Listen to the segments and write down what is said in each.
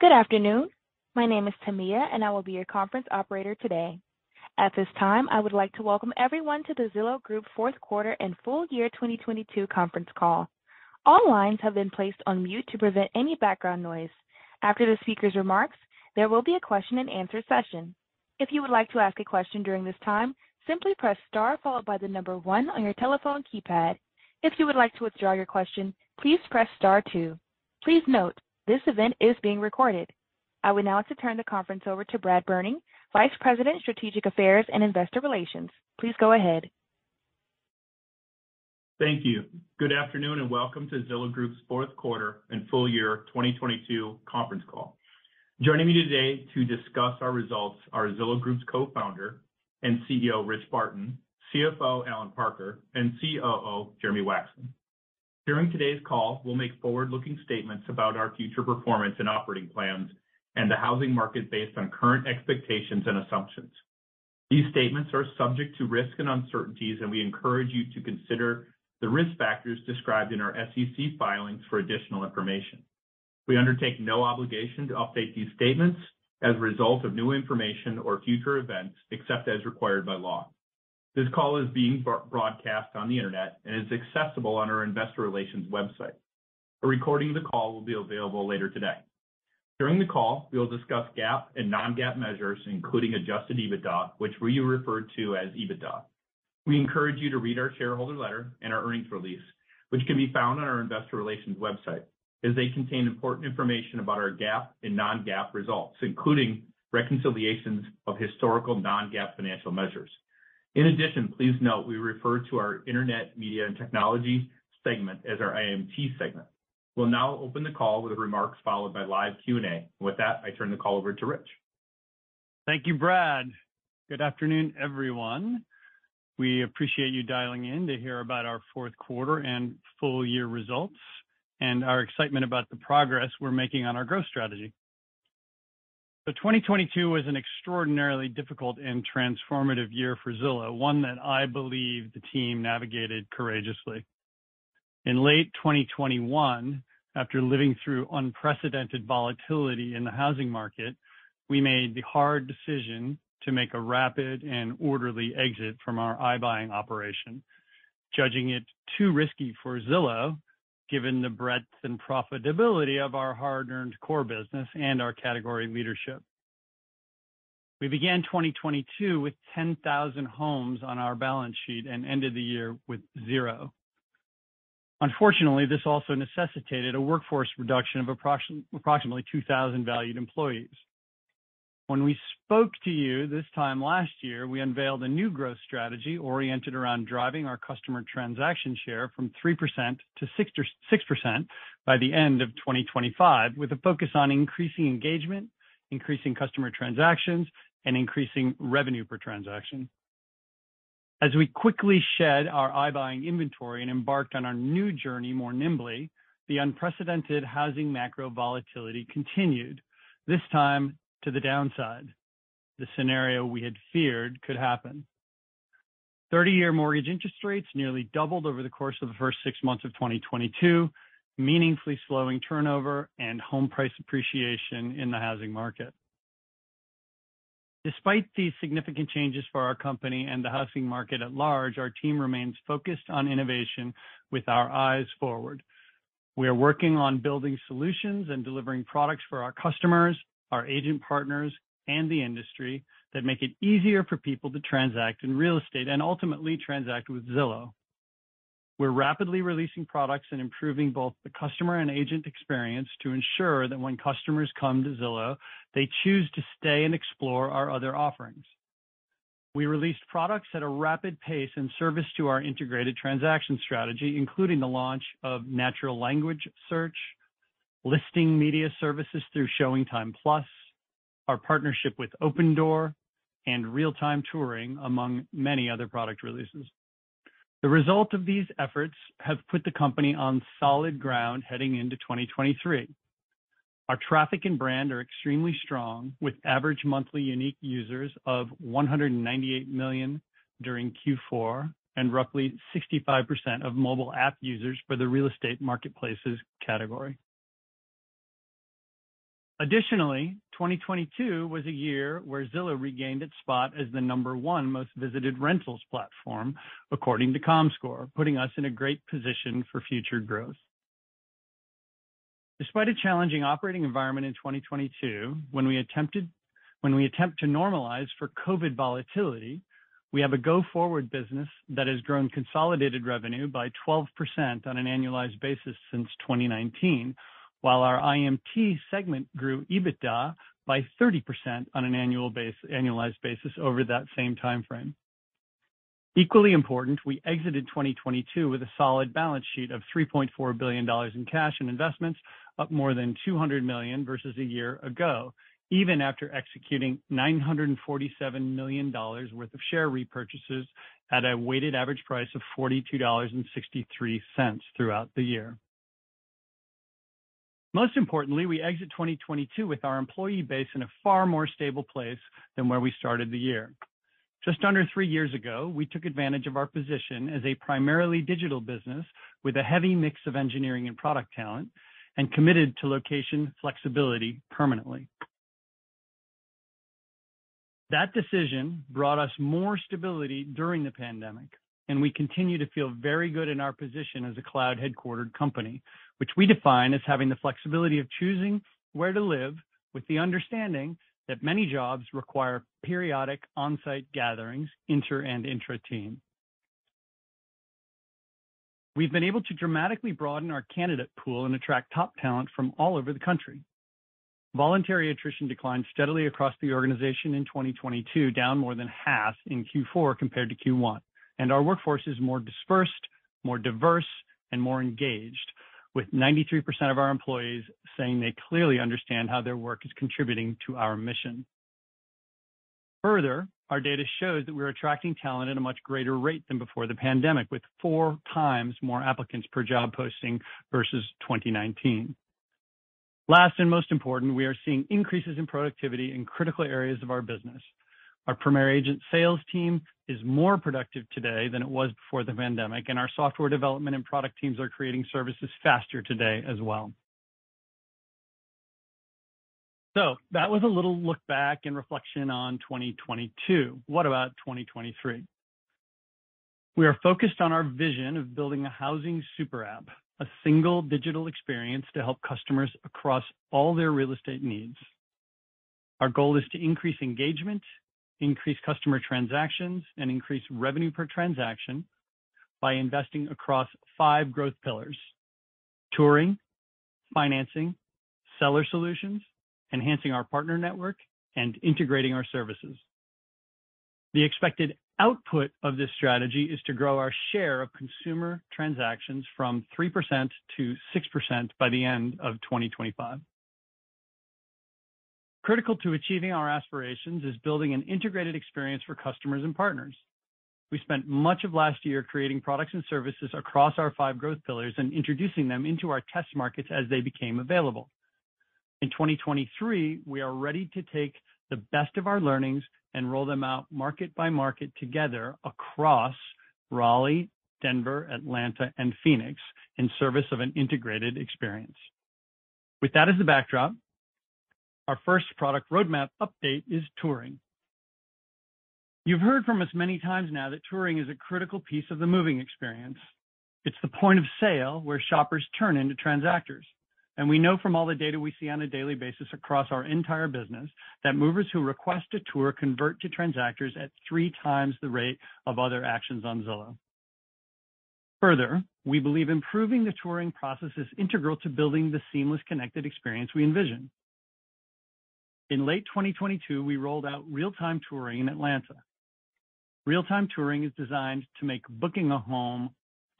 Good afternoon. My name is Tamia, and I will be your conference operator today. At this time, I would like to welcome everyone to the Zillow Group fourth quarter and full year 2022 conference call. All lines have been placed on mute to prevent any background noise. After the speaker's remarks, there will be a question-and-answer session. If you would like to ask a question during this time, simply press star followed by the number one on your telephone keypad. If you would like to withdraw your question, please press star two. Please note, this event is being recorded. I would now like to turn the conference over to Brad Berning, Vice President, Strategic Affairs and Investor Relations. Please go ahead. Thank you. Good afternoon, and welcome to Zillow Group's fourth quarter and full year 2022 conference call. Joining me today to discuss our results are Zillow Group's Co-founder and CEO, Rich Barton, CFO, Allen Parker, and COO, Jeremy Wacksman. During today's call, we'll make forward-looking statements about our future performance and operating plans and the housing market based on current expectations and assumptions. These statements are subject to risks and uncertainties, and we encourage you to consider the risk factors described in our SEC filings for additional information. We undertake no obligation to update these statements as a result of new information or future events, except as required by law. This call is being broadcast on the Internet and is accessible on our investor relations website. A recording of the call will be available later today. During the call, we will discuss GAAP and non-GAAP measures, including adjusted EBITDA, which we refer to as EBITDA. We encourage you to read our shareholder letter and our earnings release, which can be found on our investor relations website, as they contain important information about our GAAP and non-GAAP results, including reconciliations of historical non-GAAP financial measures. In addition, please note we refer to our Internet, Media, and Technology segment as our IMT segment. We'll now open the call with remarks followed by live Q&A. With that, I turn the call over to Rich. Thank you, Brad. Good afternoon, everyone. We appreciate you dialing in to hear about our fourth quarter and full year results and our excitement about the progress we're making on our growth strategy. 2022 was an extraordinarily difficult and transformative year for Zillow, one that I believe the team navigated courageously. In late 2021, after living through unprecedented volatility in the housing market, we made the hard decision to make a rapid and orderly exit from our iBuying operation, judging it too risky for Zillow, given the breadth and profitability of our hard-earned core business and our category leadership. We began 2022 with 10,000 homes on our balance sheet and ended the year with zero. Unfortunately, this also necessitated a workforce reduction of approximately 2,000 valued employees. When we spoke to you this time last year, we unveiled a new growth strategy oriented around driving our customer transaction share from 3% to 6% by the end of 2025, with a focus on increasing engagement, increasing customer transactions, and increasing revenue per transaction. As we quickly shed our iBuying inventory and embarked on our new journey more nimbly, the unprecedented housing macro volatility continued, this time to the downside, the scenario we had feared could happen. 30-year mortgage interest rates nearly doubled over the course of the first six months of 2022, meaningfully slowing turnover and home price appreciation in the housing market. Despite these significant changes for our company and the housing market at large, our team remains focused on innovation with our eyes forward. We are working on building solutions and delivering products for our customers, our agent partners, and the industry that make it easier for people to transact in real estate and ultimately transact with Zillow. We're rapidly releasing products and improving both the customer and agent experience to ensure that when customers come to Zillow, they choose to stay and explore our other offerings. We released products at a rapid pace in service to our integrated transaction strategy, including the launch of natural language search, listing media services through ShowingTime+, our partnership with Opendoor, and Real-Time Touring, among many other product releases. The result of these efforts have put the company on solid ground heading into 2023. Our traffic and brand are extremely strong, with average monthly unique users of 198 million during Q4 and roughly 65% of mobile app users for the real estate marketplaces category. Additionally, 2022 was a year where Zillow regained its spot as the number one most visited rentals platform, according to Comscore, putting us in a great position for future growth. Despite a challenging operating environment in 2022, when we attempt to normalize for COVID volatility, we have a go-forward business that has grown consolidated revenue by 12% on an annualized basis since 2019, while our IMT segment grew EBITDA by 30% on an annualized basis over that same time frame. Equally important, we exited 2022 with a solid balance sheet of $3.4 billion in cash and investments, up more than 200 million versus a year ago, even after executing $947 million worth of share repurchases at a weighted average price of $42.63 throughout the year. Most importantly, we exit 2022 with our employee base in a far more stable place than where we started the year. Just under three years ago, we took advantage of our position as a primarily digital business with a heavy mix of engineering and product talent and committed to location flexibility permanently. That decision brought us more stability during the pandemic, and we continue to feel very good in our position as a cloud-headquartered company, which we define as having the flexibility of choosing where to live with the understanding that many jobs require periodic on-site gatherings inter and intra-team. We've been able to dramatically broaden our candidate pool and attract top talent from all over the country. Voluntary attrition declined steadily across the organization in 2022, down more than half in Q4 compared to Q1. And our workforce is more dispersed, more diverse, and more engaged, with 93% of our employees saying they clearly understand how their work is contributing to our mission. Further, our data shows that we're attracting talent at a much greater rate than before the pandemic, with 4x more applicants per job posting versus 2019. Last and most important, we are seeing increases in productivity in critical areas of our business. Our Premier Agent sales team is more productive today than it was before the pandemic, and our software development and product teams are creating services faster today as well. So that was a little look back and reflection on 2022. What about 2023? We are focused on our vision of building a housing super app, a single digital experience to help customers across all their real estate needs. Our goal is to increase engagement, increase customer transactions, and increase revenue per transaction by investing across five growth pillars: touring, financing, seller solutions, enhancing our partner network, and integrating our services. The expected output of this strategy is to grow our share of consumer transactions from 3% to 6% by the end of 2025. Critical to achieving our aspirations is building an integrated experience for customers and partners. We spent much of last year creating products and services across our five growth pillars and introducing them into our test markets as they became available. In 2023, we are ready to take the best of our learnings and roll them out market by market together across Raleigh, Denver, Atlanta, and Phoenix in service of an integrated experience. With that as the backdrop, our first product roadmap update is touring. You've heard from us many times now that touring is a critical piece of the moving experience. It's the point of sale where shoppers turn into transactors. And we know from all the data we see on a daily basis across our entire business that movers who request a tour convert to transactors at 3x the rate of other actions on Zillow. Further, we believe improving the touring process is integral to building the seamless connected experience we envision. In late 2022, we rolled out Real-Time Touring in Atlanta. Real-Time Touring is designed to make booking a home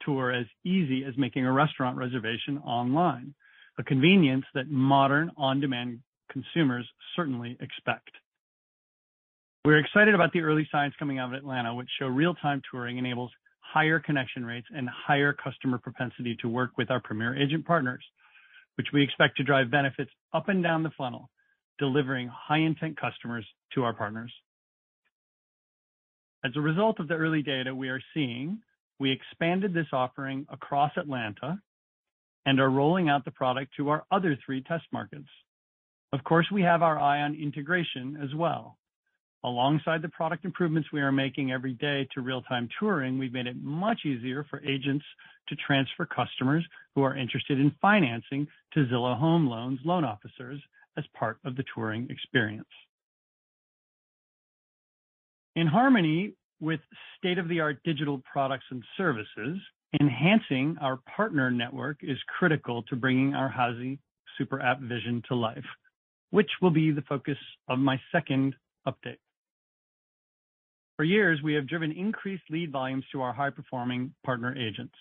tour as easy as making a restaurant reservation online, a convenience that modern on-demand consumers certainly expect. We're excited about the early signs coming out of Atlanta, which show Real-Time Touring enables higher connection rates and higher customer propensity to work with our Premier Agent partners, which we expect to drive benefits up and down the funnel, delivering high-intent customers to our partners. As a result of the early data we are seeing, we expanded this offering across Atlanta and are rolling out the product to our other three test markets. Of course, we have our eye on integration as well. Alongside the product improvements we are making every day to Real-Time Touring, we've made it much easier for agents to transfer customers who are interested in financing to Zillow Home Loans loan officers as part of the touring experience. In harmony with state-of-the-art digital products and services, enhancing our partner network is critical to bringing our housing super app vision to life, which will be the focus of my second update. For years, we have driven increased lead volumes to our high-performing partner agents.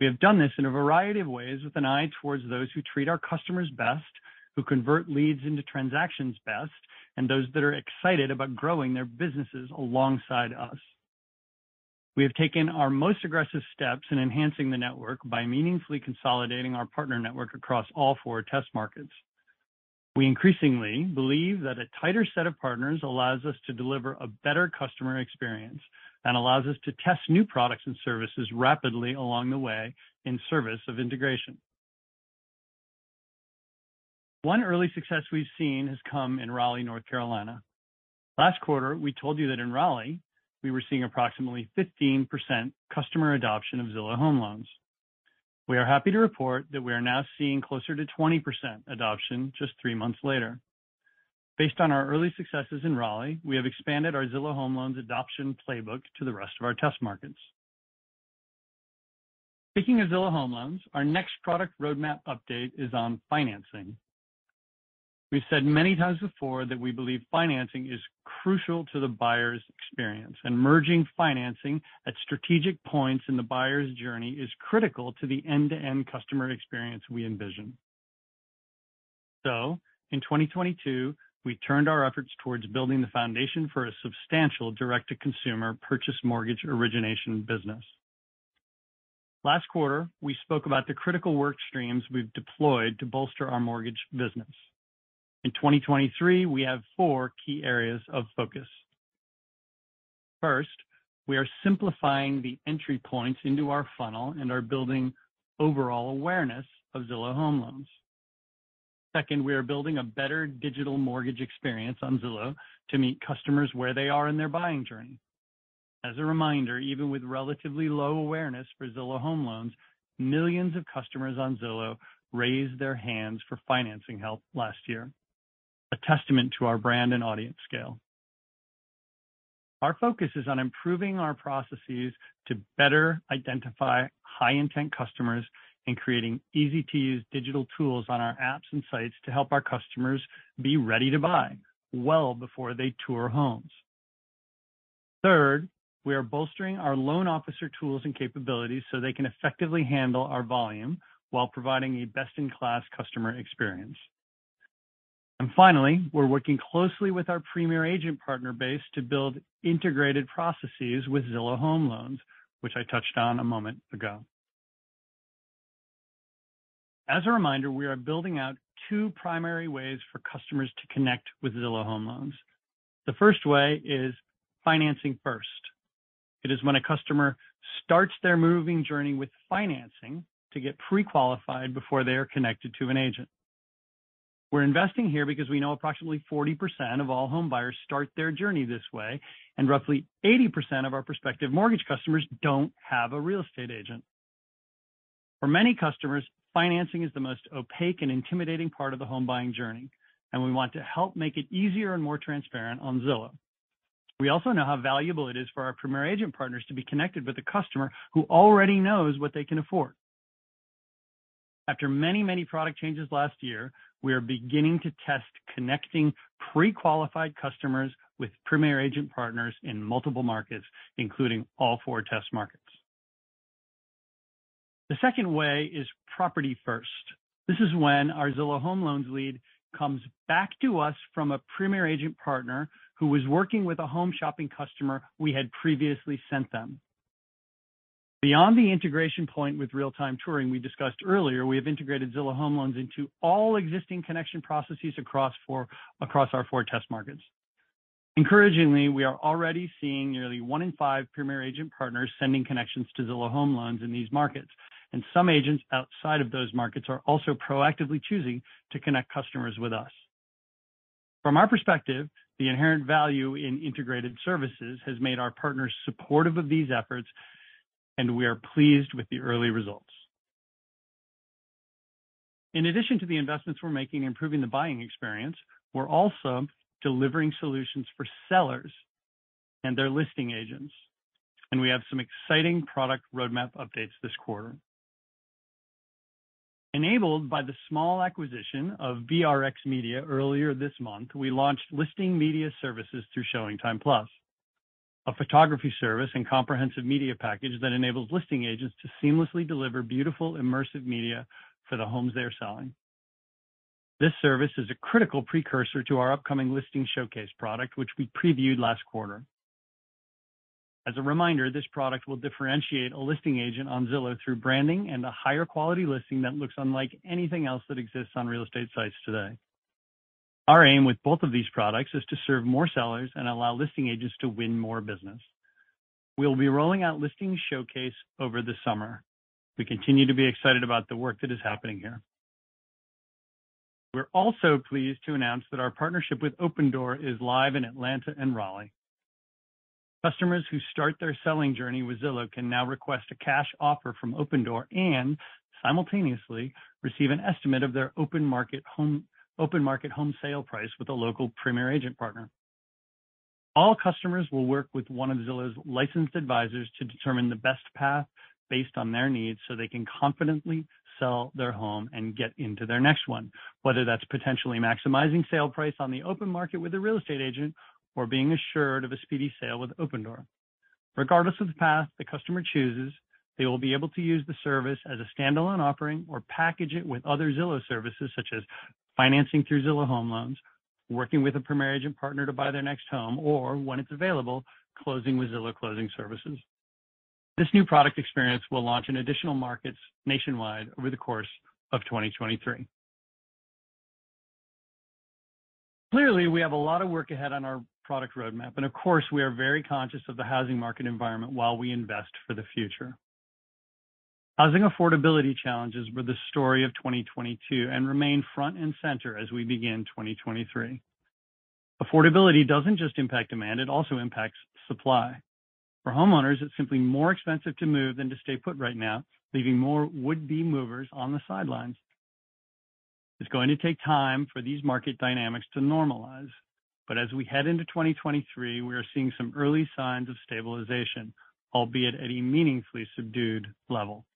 We have done this in a variety of ways with an eye towards those who treat our customers best, who convert leads into transactions best, and those that are excited about growing their businesses alongside us. We have taken our most aggressive steps in enhancing the network by meaningfully consolidating our partner network across all four test markets. We increasingly believe that a tighter set of partners allows us to deliver a better customer experience and allows us to test new products and services rapidly along the way in service of integration. One early success we've seen has come in Raleigh, North Carolina. Last quarter, we told you that in Raleigh, we were seeing approximately 15% customer adoption of Zillow Home Loans. We are happy to report that we are now seeing closer to 20% adoption just three months later. Based on our early successes in Raleigh, we have expanded our Zillow Home Loans adoption playbook to the rest of our test markets. Speaking of Zillow Home Loans, our next product roadmap update is on financing. We've said many times before that we believe financing is crucial to the buyer's experience, and merging financing at strategic points in the buyer's journey is critical to the end-to-end customer experience we envision. So, in 2022, we turned our efforts towards building the foundation for a substantial direct-to-consumer purchase mortgage origination business. Last quarter, we spoke about the critical work streams we've deployed to bolster our mortgage business. In 2023, we have four key areas of focus. First, we are simplifying the entry points into our funnel and are building overall awareness of Zillow Home Loans. Second, we are building a better digital mortgage experience on Zillow to meet customers where they are in their buying journey. As a reminder, even with relatively low awareness for Zillow Home Loans, millions of customers on Zillow raised their hands for financing help last year, a testament to our brand and audience scale. Our focus is on improving our processes to better identify high-intent customers and creating easy-to-use digital tools on our apps and sites to help our customers be ready to buy well before they tour homes. Third, we are bolstering our loan officer tools and capabilities so they can effectively handle our volume while providing a best-in-class customer experience. And finally, we're working closely with our Premier Agent partner base to build integrated processes with Zillow Home Loans, which I touched on a moment ago. As a reminder, we are building out two primary ways for customers to connect with Zillow Home Loans. The first way is financing first. It is when a customer starts their moving journey with financing to get pre-qualified before they are connected to an agent. We're investing here because we know approximately 40% of all home buyers start their journey this way, and roughly 80% of our prospective mortgage customers don't have a real estate agent. For many customers, financing is the most opaque and intimidating part of the home buying journey, and we want to help make it easier and more transparent on Zillow. We also know how valuable it is for our Premier Agent partners to be connected with a customer who already knows what they can afford. After many, many product changes last year, we are beginning to test connecting pre-qualified customers with Premier Agent partners in multiple markets, including all four test markets. The second way is property first. This is when our Zillow Home Loans lead comes back to us from a Premier Agent partner who was working with a home shopping customer we had previously sent them. Beyond the integration point with Real-Time Touring we discussed earlier, we have integrated Zillow Home Loans into all existing connection processes across our four test markets. Encouragingly, we are already seeing nearly one in five Premier Agent partners sending connections to Zillow Home Loans in these markets, and some agents outside of those markets are also proactively choosing to connect customers with us. From our perspective, the inherent value in integrated services has made our partners supportive of these efforts, and we are pleased with the early results. In addition to the investments we're making in improving the buying experience, we're also delivering solutions for sellers and their listing agents, and we have some exciting product roadmap updates this quarter. Enabled by the small acquisition of VRX Media earlier this month, we launched Listing Media Services through ShowingTime+, a photography service and comprehensive media package that enables listing agents to seamlessly deliver beautiful, immersive media for the homes they are selling. This service is a critical precursor to our upcoming Listing Showcase product, which we previewed last quarter. As a reminder, this product will differentiate a listing agent on Zillow through branding and a higher quality listing that looks unlike anything else that exists on real estate sites today. Our aim with both of these products is to serve more sellers and allow listing agents to win more business. We'll be rolling out Listing Showcase over the summer. We continue to be excited about the work that is happening here. We're also pleased to announce that our partnership with Opendoor is live in Atlanta and Raleigh. Customers who start their selling journey with Zillow can now request a cash offer from Opendoor and simultaneously receive an estimate of their open market home sale price with a local Premier Agent partner. All customers will work with one of Zillow's licensed advisors to determine the best path based on their needs, so they can confidently sell their home and get into their next one, whether that's potentially maximizing sale price on the open market with a real estate agent or being assured of a speedy sale with Opendoor. Regardless of the path the customer chooses, they will be able to use the service as a standalone offering or package it with other Zillow services, such as financing through Zillow Home Loans, working with a Premier Agent partner to buy their next home, or when it's available, closing with Zillow Closing Services. This new product experience will launch in additional markets nationwide over the course of 2023. Clearly, we have a lot of work ahead on our product roadmap, and of course, we are very conscious of the housing market environment while we invest for the future. Housing affordability challenges were the story of 2022 and remain front and center as we begin 2023. Affordability doesn't just impact demand, it also impacts supply. For homeowners, it's simply more expensive to move than to stay put right now, leaving more would-be movers on the sidelines. It's going to take time for these market dynamics to normalize, but as we head into 2023, we are seeing some early signs of stabilization, albeit at a meaningfully subdued level.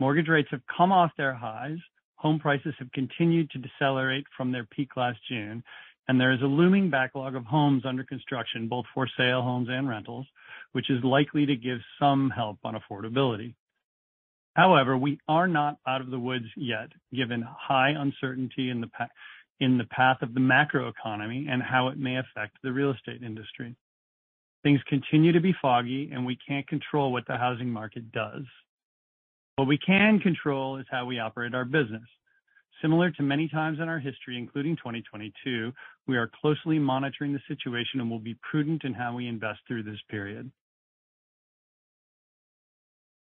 Mortgage rates have come off their highs, home prices have continued to decelerate from their peak last June, and there is a looming backlog of homes under construction, both for sale homes and rentals, which is likely to give some help on affordability. However, we are not out of the woods yet, given high uncertainty in the path of the macroeconomy and how it may affect the real estate industry. Things continue to be foggy, and we can't control what the housing market does. What we can control is how we operate our business. Similar to many times in our history, including 2022, we are closely monitoring the situation and will be prudent in how we invest through this period.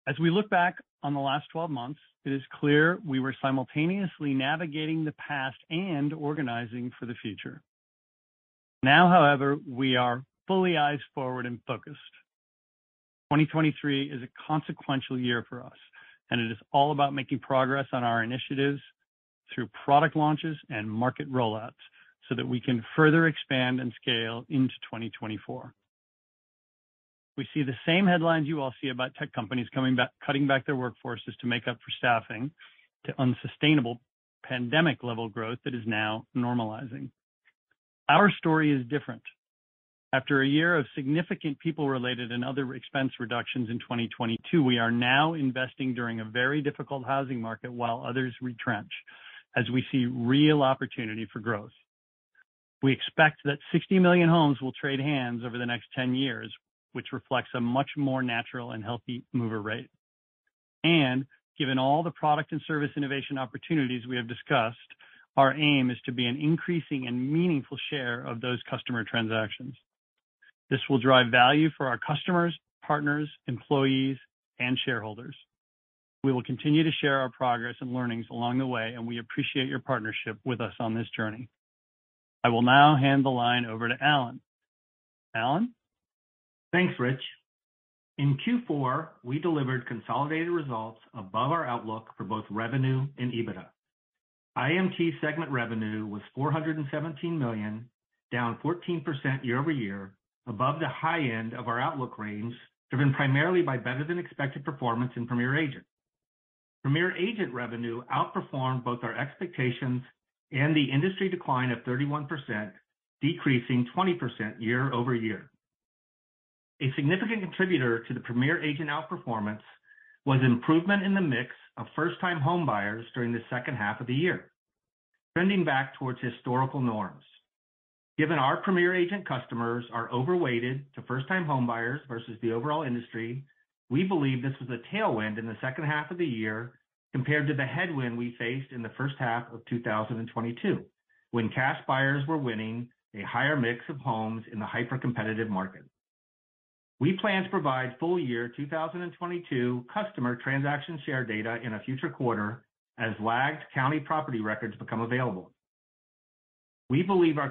As we look back on the last 12 months, it is clear we were simultaneously navigating the past and organizing for the future. Now, however, we are fully eyes forward and focused. 2023 is a consequential year for us, and it is all about making progress on our initiatives through product launches and market rollouts so that we can further expand and scale into 2024. We see the same headlines you all see about tech companies coming back cutting back their workforces to make up for staffing to unsustainable pandemic level growth that is now normalizing. Our story is different. After a year of significant people-related and other expense reductions in 2022, we are now investing during a very difficult housing market while others retrench as we see real opportunity for growth. We expect that 60 million homes will trade hands over the next 10 years, which reflects a much more natural and healthy mover rate. And given all the product and service innovation opportunities we have discussed, our aim is to be an increasing and meaningful share of those customer transactions. This will drive value for our customers, partners, employees, and shareholders. We will continue to share our progress and learnings along the way, and we appreciate your partnership with us on this journey. I will now hand the line over to Allen. Allen? Thanks, Rich. In Q4, we delivered consolidated results above our outlook for both revenue and EBITDA. IMT segment revenue was $417 million, down 14% year-over-year, above the high end of our outlook range, driven primarily by better than expected performance in Premier Agent. Premier Agent revenue outperformed both our expectations and the industry decline of 31%, decreasing 20% year-over-year. A significant contributor to the Premier Agent outperformance was improvement in the mix of first-time home buyers during the second half of the year, trending back towards historical norms. Given our Premier Agent customers are overweighted to first-time homebuyers versus the overall industry, we believe this was a tailwind in the second half of the year compared to the headwind we faced in the first half of 2022, when cash buyers were winning a higher mix of homes in the hyper-competitive market. We plan to provide full year 2022 customer transaction share data in a future quarter as lagged county property records become available. We believe our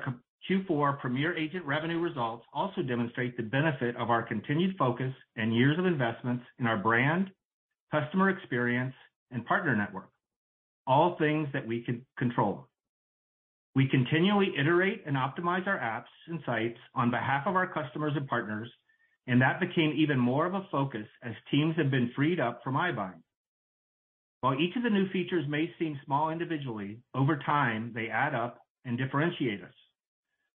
Q4 Premier Agent revenue results also demonstrate the benefit of our continued focus and years of investments in our brand, customer experience, and partner network, all things that we can control. We continually iterate and optimize our apps and sites on behalf of our customers and partners, and that became even more of a focus as teams have been freed up from iBuying. While each of the new features may seem small individually, over time, they add up and differentiate us.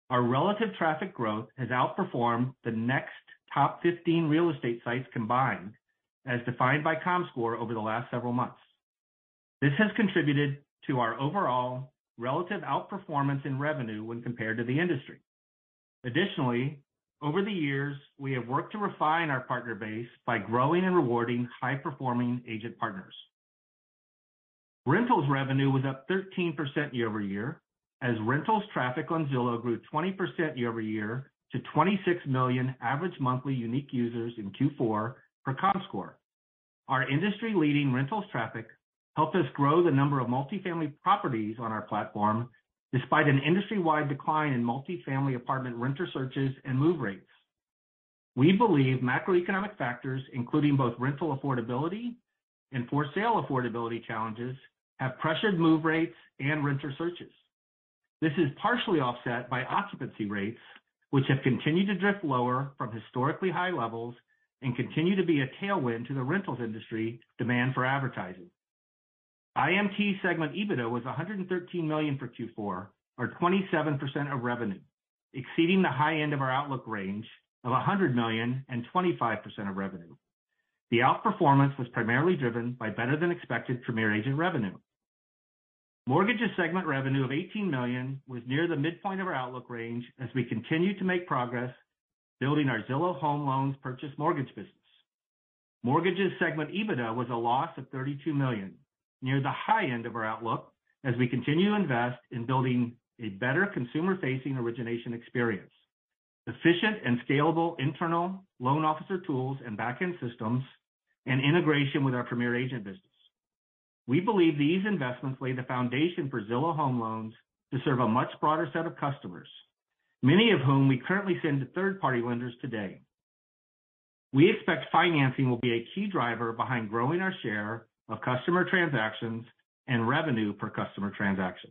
Our relative traffic growth has outperformed the next top 15 real estate sites combined, as defined by Comscore over the last several months. This has contributed to our overall relative outperformance in revenue when compared to the industry. Additionally, over the years, we have worked to refine our partner base by growing and rewarding high-performing agent partners. Rentals revenue was up 13% year-over-year as rentals traffic on Zillow grew 20% year-over-year to 26 million average monthly unique users in Q4 per Comscore. Our industry-leading rentals traffic helped us grow the number of multifamily properties on our platform despite an industry-wide decline in multifamily apartment renter searches and move rates. We believe macroeconomic factors, including both rental affordability and for sale affordability challenges, have pressured move rates and renter searches. This is partially offset by occupancy rates, which have continued to drift lower from historically high levels and continue to be a tailwind to the rentals industry demand for advertising. IMT segment EBITDA was $113 million for Q4, or 27% of revenue, exceeding the high end of our outlook range of $100 million and 25% of revenue. The outperformance was primarily driven by better than expected Premier Agent revenue. Mortgages segment revenue of 18 million was near the midpoint of our outlook range as we continue to make progress building our Zillow Home Loans purchase mortgage business. Mortgages segment EBITDA was a loss of 32 million, near the high end of our outlook as we continue to invest in building a better consumer-facing origination experience, efficient and scalable internal loan officer tools and back-end systems, and integration with our Premier Agent business. We believe these investments lay the foundation for Zillow Home Loans to serve a much broader set of customers, many of whom we currently send to third-party lenders today. We expect financing will be a key driver behind growing our share of customer transactions and revenue per customer transaction.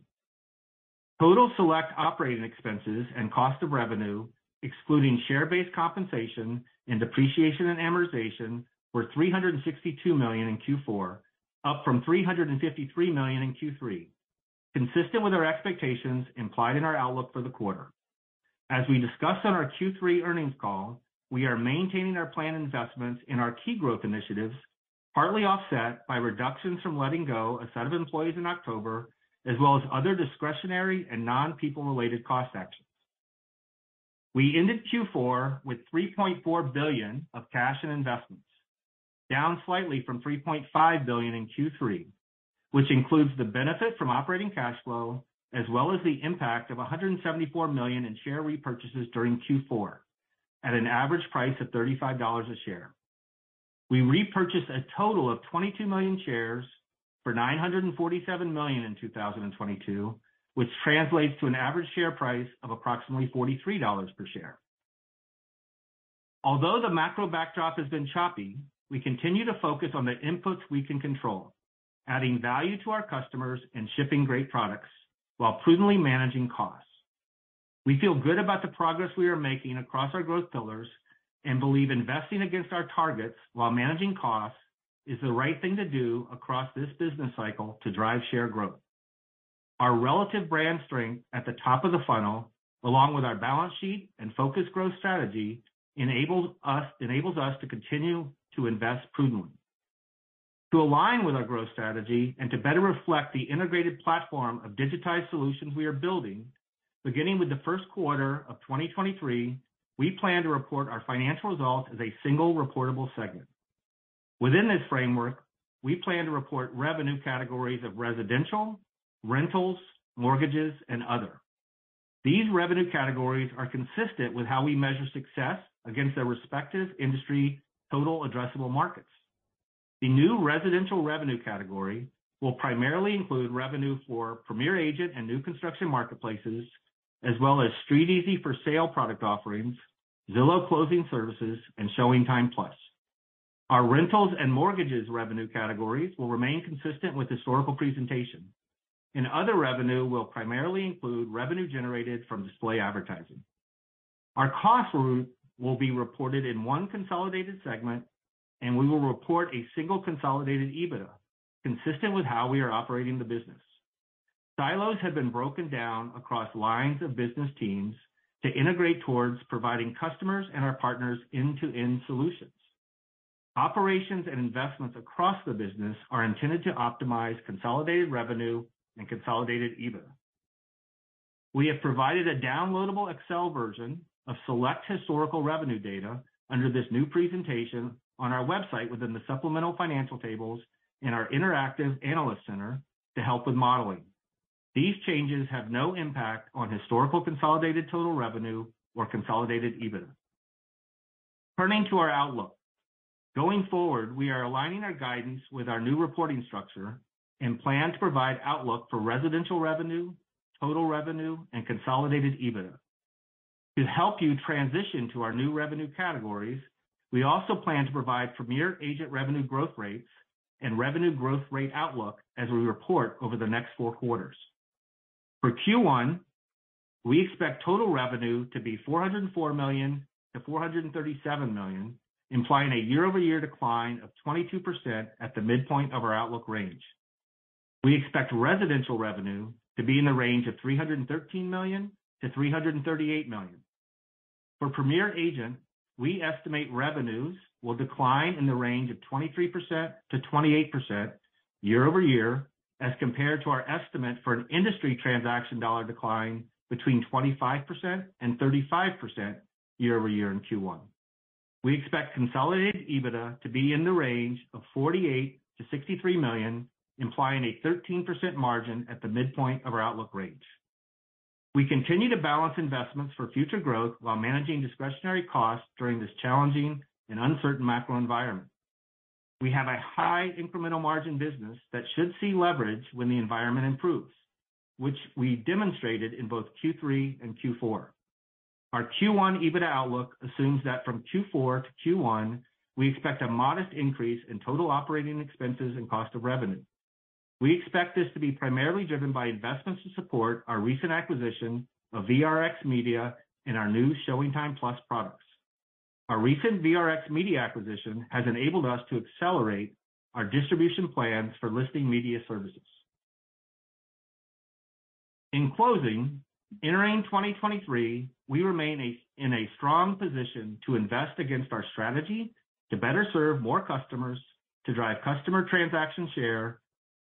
Total select operating expenses and cost of revenue, excluding share-based compensation and depreciation and amortization, were $362 million in Q4, up from $353 million in Q3, consistent with our expectations implied in our outlook for the quarter. As we discussed on our Q3 earnings call, we are maintaining our planned investments in our key growth initiatives, partly offset by reductions from letting go a set of employees in October, as well as other discretionary and non-people related cost actions. We ended Q4 with 3.4 billion of cash and investments, down slightly from 3.5 billion in Q3, which includes the benefit from operating cash flow as well as the impact of 174 million in share repurchases during Q4 at an average price of $35 a share. We repurchased a total of 22 million shares for 947 million in 2022, which translates to an average share price of approximately $43 per share. Although the macro backdrop has been choppy, we continue to focus on the inputs we can control, adding value to our customers and shipping great products while prudently managing costs. We feel good about the progress we are making across our growth pillars and believe investing against our targets while managing costs is the right thing to do across this business cycle to drive share growth. Our relative brand strength at the top of the funnel, along with our balance sheet and focused growth strategy, enables us to continue to invest prudently. To align with our growth strategy and to better reflect the integrated platform of digitized solutions we are building, beginning with the first quarter of 2023, we plan to report our financial results as a single reportable segment. Within this framework, we plan to report revenue categories of residential, rentals, mortgages, and other. These revenue categories are consistent with how we measure success against their respective industry total addressable markets. The new residential revenue category will primarily include revenue for Premier Agent and new construction marketplaces, as well as StreetEasy for sale product offerings, Zillow Closing Services, and ShowingTime+. Our rentals and mortgages revenue categories will remain consistent with historical presentation. And other revenue will primarily include revenue generated from display advertising. Our costs will be reported in one consolidated segment, and we will report a single consolidated EBITDA, consistent with how we are operating the business. Silos have been broken down across lines of business teams to integrate towards providing customers and our partners end-to-end solutions. Operations and investments across the business are intended to optimize consolidated revenue and consolidated EBITDA. We have provided a downloadable Excel version of select historical revenue data under this new presentation on our website within the supplemental financial tables in our interactive analyst center to help with modeling. These changes have no impact on historical consolidated total revenue or consolidated EBITDA. Turning to our outlook. Going forward, we are aligning our guidance with our new reporting structure and plan to provide outlook for residential revenue, total revenue, and consolidated EBITDA. To help you transition to our new revenue categories, we also plan to provide Premier Agent revenue growth rates and revenue growth rate outlook as we report over the next four quarters. For Q1, we expect total revenue to be $404 million-$437 million, implying a year-over-year decline of 22% at the midpoint of our outlook range. We expect residential revenue to be in the range of $313 million-$338 million. For Premier Agent, we estimate revenues will decline in the range of 23%-28% year-over-year as compared to our estimate for an industry transaction dollar decline between 25% and 35% year-over-year in Q1. We expect consolidated EBITDA to be in the range of $48 million-$63 million, implying a 13% margin at the midpoint of our outlook range. We continue to balance investments for future growth while managing discretionary costs during this challenging and uncertain macro environment. We have a high incremental margin business that should see leverage when the environment improves, which we demonstrated in both Q3 and Q4. Our Q1 EBITDA outlook assumes that from Q4 to Q1, we expect a modest increase in total operating expenses and cost of revenue. We expect this to be primarily driven by investments to support our recent acquisition of VRX Media and our new ShowingTime+ products. Our recent VRX Media acquisition has enabled us to accelerate our distribution plans for listing media services. In closing, entering 2023, we remain in a strong position to invest against our strategy to better serve more customers, to drive customer transaction share,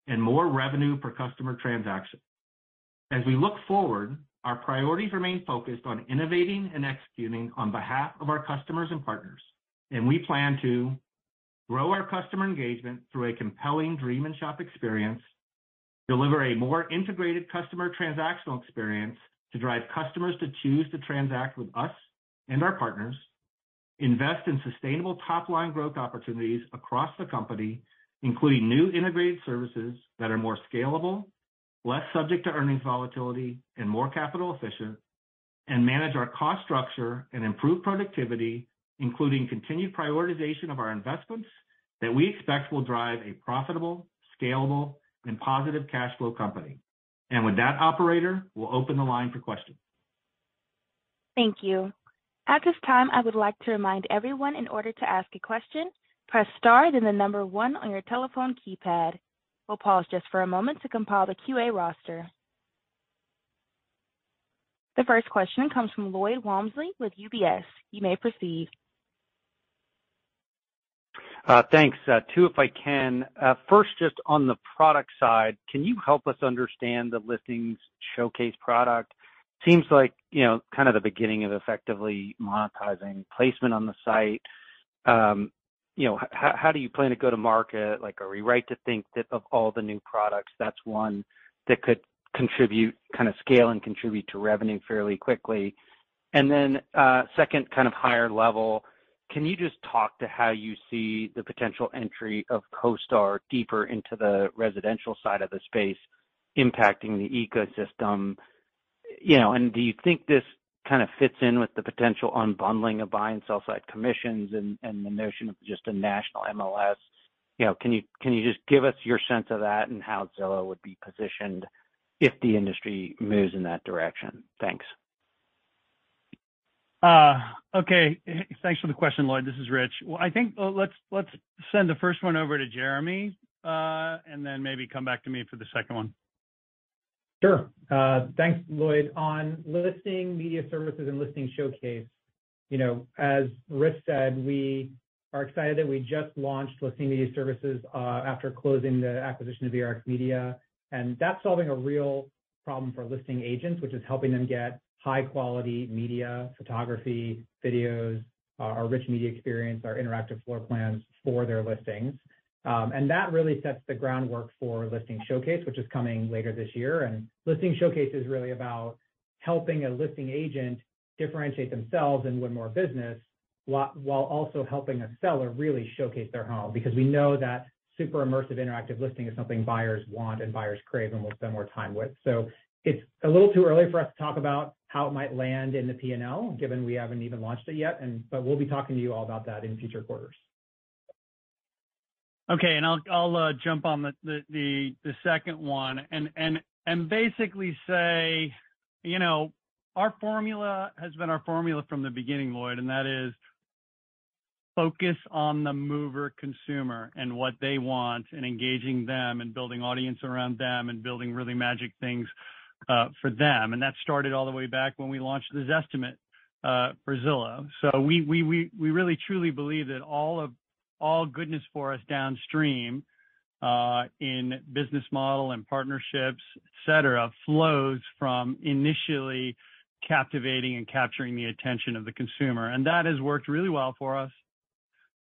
and more revenue per customer transaction. As we look forward, our priorities remain focused on innovating and executing on behalf of our customers and partners. And we plan to grow our customer engagement through a compelling dream and shop experience, deliver a more integrated customer transactional experience to drive customers to choose to transact with us and our partners, invest in sustainable top-line growth opportunities across the company, including new integrated services that are more scalable less subject to earnings volatility, and more capital efficient, and manage our cost structure and improve productivity, including continued prioritization of our investments that we expect will drive a profitable, scalable, and positive cash flow company. And with that, operator, we'll open the line for questions. Thank you. At this time, I would like to remind everyone in order to ask a question, press star then the number one on your telephone keypad. We'll pause just for a moment to compile the QA roster. The first question comes from Lloyd Walmsley with UBS. You may proceed. Uh, thanks. Uh, two, if I can. Uh, first, just on the product side, can you help us understand the Listings Showcase product? Seems like, you know, kind of the beginning of effectively monetizing placement on the site. Um, You know, how do you plan to go to market? Like, are we right to think that of all the new products, that's one that could contribute, kind of scale and contribute to revenue fairly quickly? Uh, second, kind of higher level, can you just talk to how you see the potential entry of CoStar deeper into the residential side of the space impacting the ecosystem? You know, and do you think this kind of fits in with the potential unbundling of buy and sell side commissions and and the notion of just a national MLS? You know, can you can you just give us your sense of that and how Zillow would be positioned if the industry moves in that direction? Thanks. Uh okay. Thanks for the question, Lloyd. This is Rich. Well, I think, let's let's send the first one over to Jeremy, and then maybe come back to me for the second one. Sure. Uh, thanks, Lloyd. On Listing Media Services and Listing Showcase, you know, as Rich said, we are excited that we just launched Listing Media Services uh, after closing the acquisition of VRX Media, and that's solving a real problem for listing agents, which is helping them get high-quality media, photography, videos, uh, our rich media experience, our interactive floor plans for their listings. Um, that really sets the groundwork for Listing Showcase, which is coming later this year. And listing Showcase is really about helping a listing agent differentiate themselves and win more business while also helping a seller really showcase their home. Because we know that super immersive interactive listing is something buyers want and buyers crave and will spend more time with. So it's a little too early for us to talk about how it might land in the P&L, given we haven't even launched it yet, And but we'll be talking to you all about that in future quarters. Okay. And I'll I'll uh jump on the the the second one and and and basically say, you know, our formula has been our formula from the beginning, Lloyd, and that is focus on the mover consumer and what they want and engaging them and building audience around them and building really magic things for them. And that started all the way back when we launched the Zestimate for Zillow. So we we we we really truly believe that all goodness for us downstream uh, in business model and partnerships, et cetera, flows from initially captivating and capturing the attention of the consumer. And that has worked really well for us,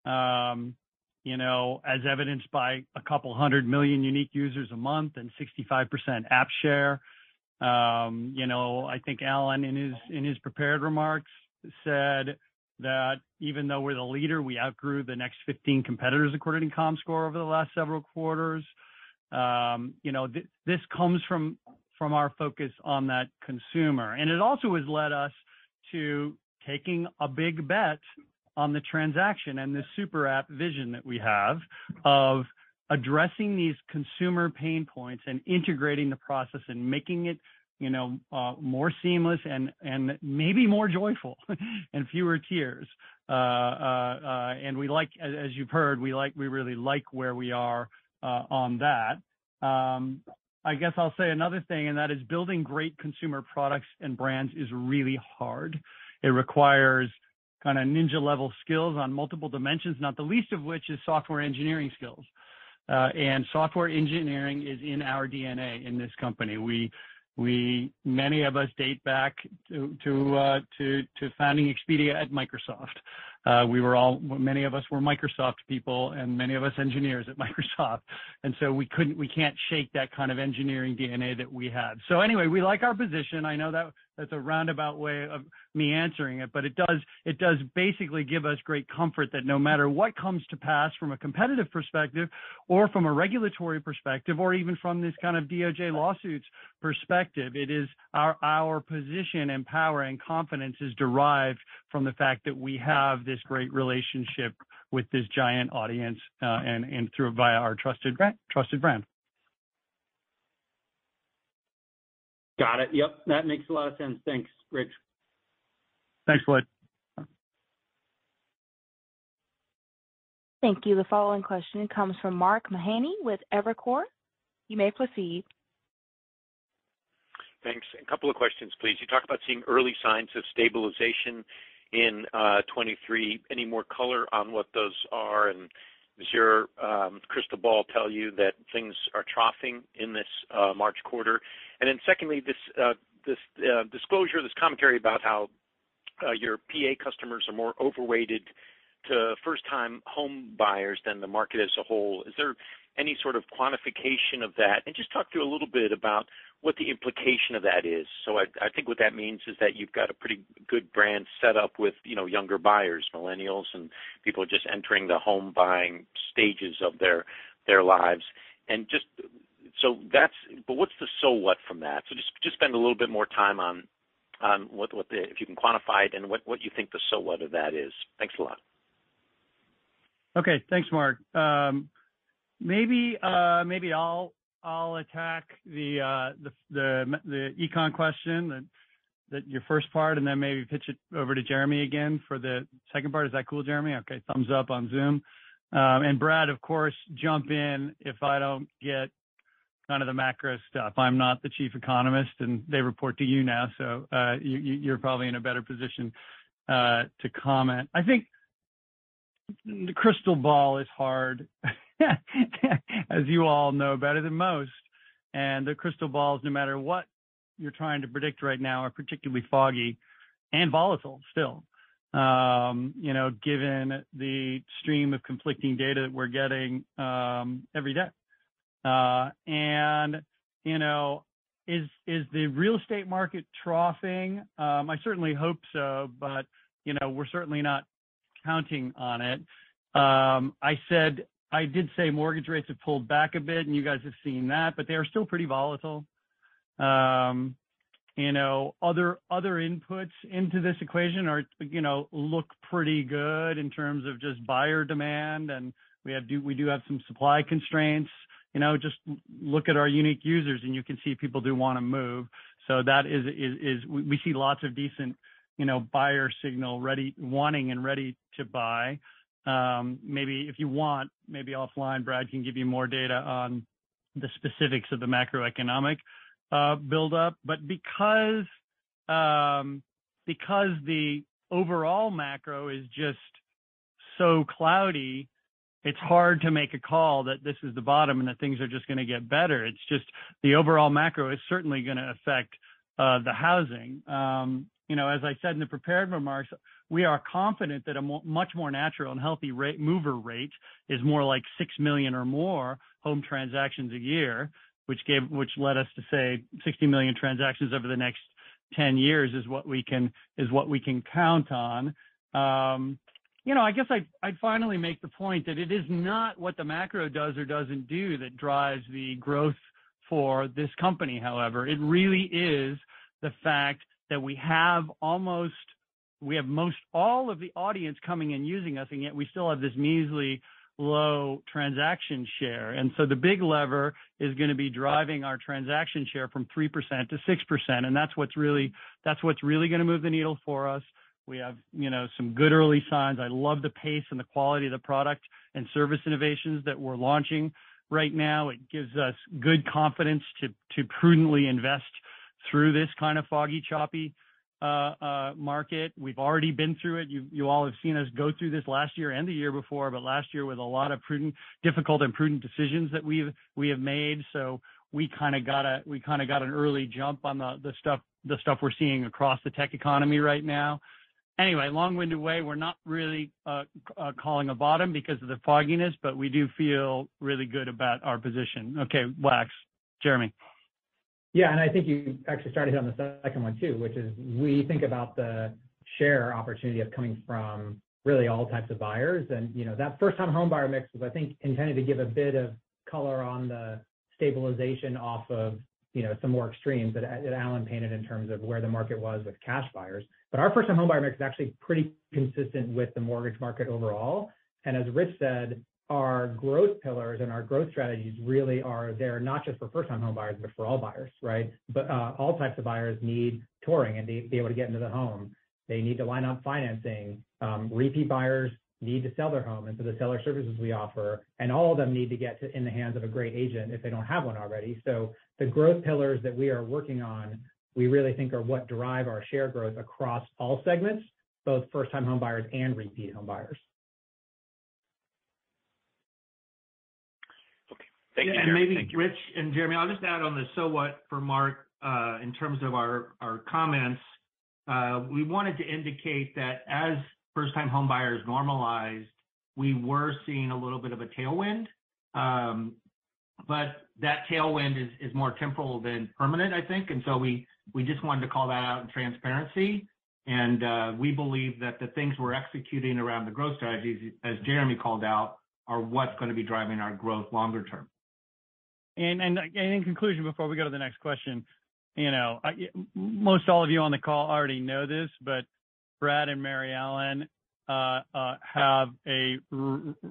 um, you know, as evidenced by 200 million unique users a month and 65% app share. Um, you know, I think Allen in his prepared remarks said that even though we're the leader, we outgrew the next 15 competitors according to Comscore over the last several quarters. Um, you know, this comes from from our focus on that consumer. And it also has led us to taking a big bet on the transaction and the super app vision that we have of addressing these consumer pain points and integrating the process and making it, you know, uh, more seamless and and maybe more joyful and fewer tears. Uh, uh, and we like, as you've heard, we like we really like where we are on that. Um, I guess I'll say another thing, and that is building great consumer products and brands is really hard. It requires kinda ninja-level skills on multiple dimensions, not the least of which is software engineering skills. And software engineering is in our DNA in this company. We many of us date back to to uh to to founding Expedia at Microsoft. We were all many of us were Microsoft people and many of us engineers at Microsoft, and so we couldn't we can't shake that kind of engineering DNA that we have. So anyway, we like our position. I know that that's a roundabout way of me answering it, but it does it does basically give us great comfort that no matter what comes to pass from a competitive perspective or from a regulatory perspective or even from this kind of DOJ lawsuits perspective, it is our our position and power and confidence is derived from the fact that we have this great relationship with this giant audience, uh, and and through via our trusted trusted brand. Got it. Yep, that makes a lot of sense. Thanks, Rich. Thanks, Lloyd. Thank you. The following question comes from Mark Mahaney with Evercore. You may proceed. Thanks. A couple of questions, please. You talked about seeing early signs of stabilization in uh, 2023. Any more color on what those are? And does your um, crystal ball tell you that things are troughing in this uh, March quarter? And then secondly, this uh, uh, disclosure, this commentary about how uh, your PA customers are more overweighted to first-time home buyers than the market as a whole. Is there any sort of quantification of that? And just talk through a little bit about what the implication of that is. So I I think what that means is that you've got a pretty good brand set up with, you know, younger buyers, millennials, and people just entering the home buying stages of their their lives. So that's, but what's the so what from that? So just just spend a little bit more time on on what the if you can quantify it and what what you think the so what of that is. Thanks a lot. Okay. Thanks, Mark. Um, maybe uh, maybe I'll I'll attack the uh, econ question, that that your first part, and then maybe pitch it over to Jeremy again for the second part. Is that cool, Jeremy? Okay. Thumbs up on Zoom. Um, and Brad, of course, jump in if I don't get kind of the macro stuff. I'm not the chief economist, and they report to you now, so uh, you're probably in a better position uh, to comment. I think the crystal ball is hard, as you all know better than most. And the crystal balls, no matter what you're trying to predict right now, are particularly foggy and volatile still, um, you know, given the stream of conflicting data that we're getting um, every day. You know, is is the real estate market troughing? Um, I certainly hope so, but, you know, we're certainly not counting on it. Um, I said I did say mortgage rates have pulled back a bit, and you guys have seen that, but they are still pretty volatile. Um, You know, other other inputs into this equation are, you know, look pretty good in terms of just buyer demand, and we have do we do have some supply constraints. You know, just look at our unique users, and you can see people do wanna move. So that is. Is we see lots of decent, you know, buyer signal ready, wanting and ready to buy. Um, maybe if you want, maybe offline, Brad can give you more data on the specifics of the macroeconomic uh, buildup. But um, because the overall macro is just so cloudy, it's hard to make a call that this is the bottom and that things are just gonna get better. It's just the overall macro is certainly gonna affect uh, the housing. Um, You know, as I said in the prepared remarks, we are confident that a much more natural and healthy rate, mover rate is more like 6 million or more home transactions a year, which gave which led us to say 60 million transactions over the next 10 years is what we can is what we can count on. You know, I guess I'd finally make the point that it is not what the macro does or doesn't do that drives the growth for this company, however. It really is the fact that we have almost we have most all of the audience coming and using us, and yet we still have this measly low transaction share. And so the big lever is gonna be driving our transaction share from 3% to 6%, and that's what's really, that's what's really gonna move the needle for us. We have, you know, some good early signs. I love the pace and the quality of the product and service innovations that we're launching right now. It gives us good confidence to to prudently invest through this kind of foggy, choppy uh, uh, market. We've already been through it. You all have seen us go through this last year and the year before, but last year with a lot of prudent, difficult and prudent decisions that we have we have made. So we kinda got a we kind of got an early jump on the stuff, the stuff we're seeing across the tech economy right now. Anyway, long-winded way, we're not really uh, uh, calling a bottom because of the fogginess, but we do feel really good about our position. Okay, Wax. Jeremy. Yeah. And I think you actually started on the second one too, which is we think about the share opportunity of coming from really all types of buyers. And you know, that first-time homebuyer mix was, I think, intended to give a bit of color on the stabilization off of, you know, some more extremes that Allen painted in terms of where the market was with cash buyers. But our first-time homebuyer mix is actually pretty consistent with the mortgage market overall. And as Rich said, our growth pillars and our growth strategies really are there not just for first-time homebuyers, but for all buyers, right? But uh, all types of buyers need touring and be able to get into the home. They need to line up financing. Repeat buyers need to sell their home, and so the seller services we offer, and all of them need to get in the hands of a great agent if they don't have one already. The growth pillars that we are working on, we really think are what drive our share growth across all segments, both first-time homebuyers and repeat homebuyers. Okay. Thank you. Yeah. Maybe Rich and Jeremy, I'll just add on the so what for Mark, uh, in terms of our comments. Uh, we wanted to indicate that as first-time homebuyers normalized, we were seeing a little bit of a tailwind. Um, But that tailwind is more temporal than permanent, I think. And so we just wanted to call that out in transparency. And uh we believe that the things we're executing around the growth strategies, as Jeremy called out, are what's gonna be driving our growth longer term. And in conclusion, before we go to the next question, you know, most all of you on the call already know this, but Brad and Mary Ellen uh, uh, have a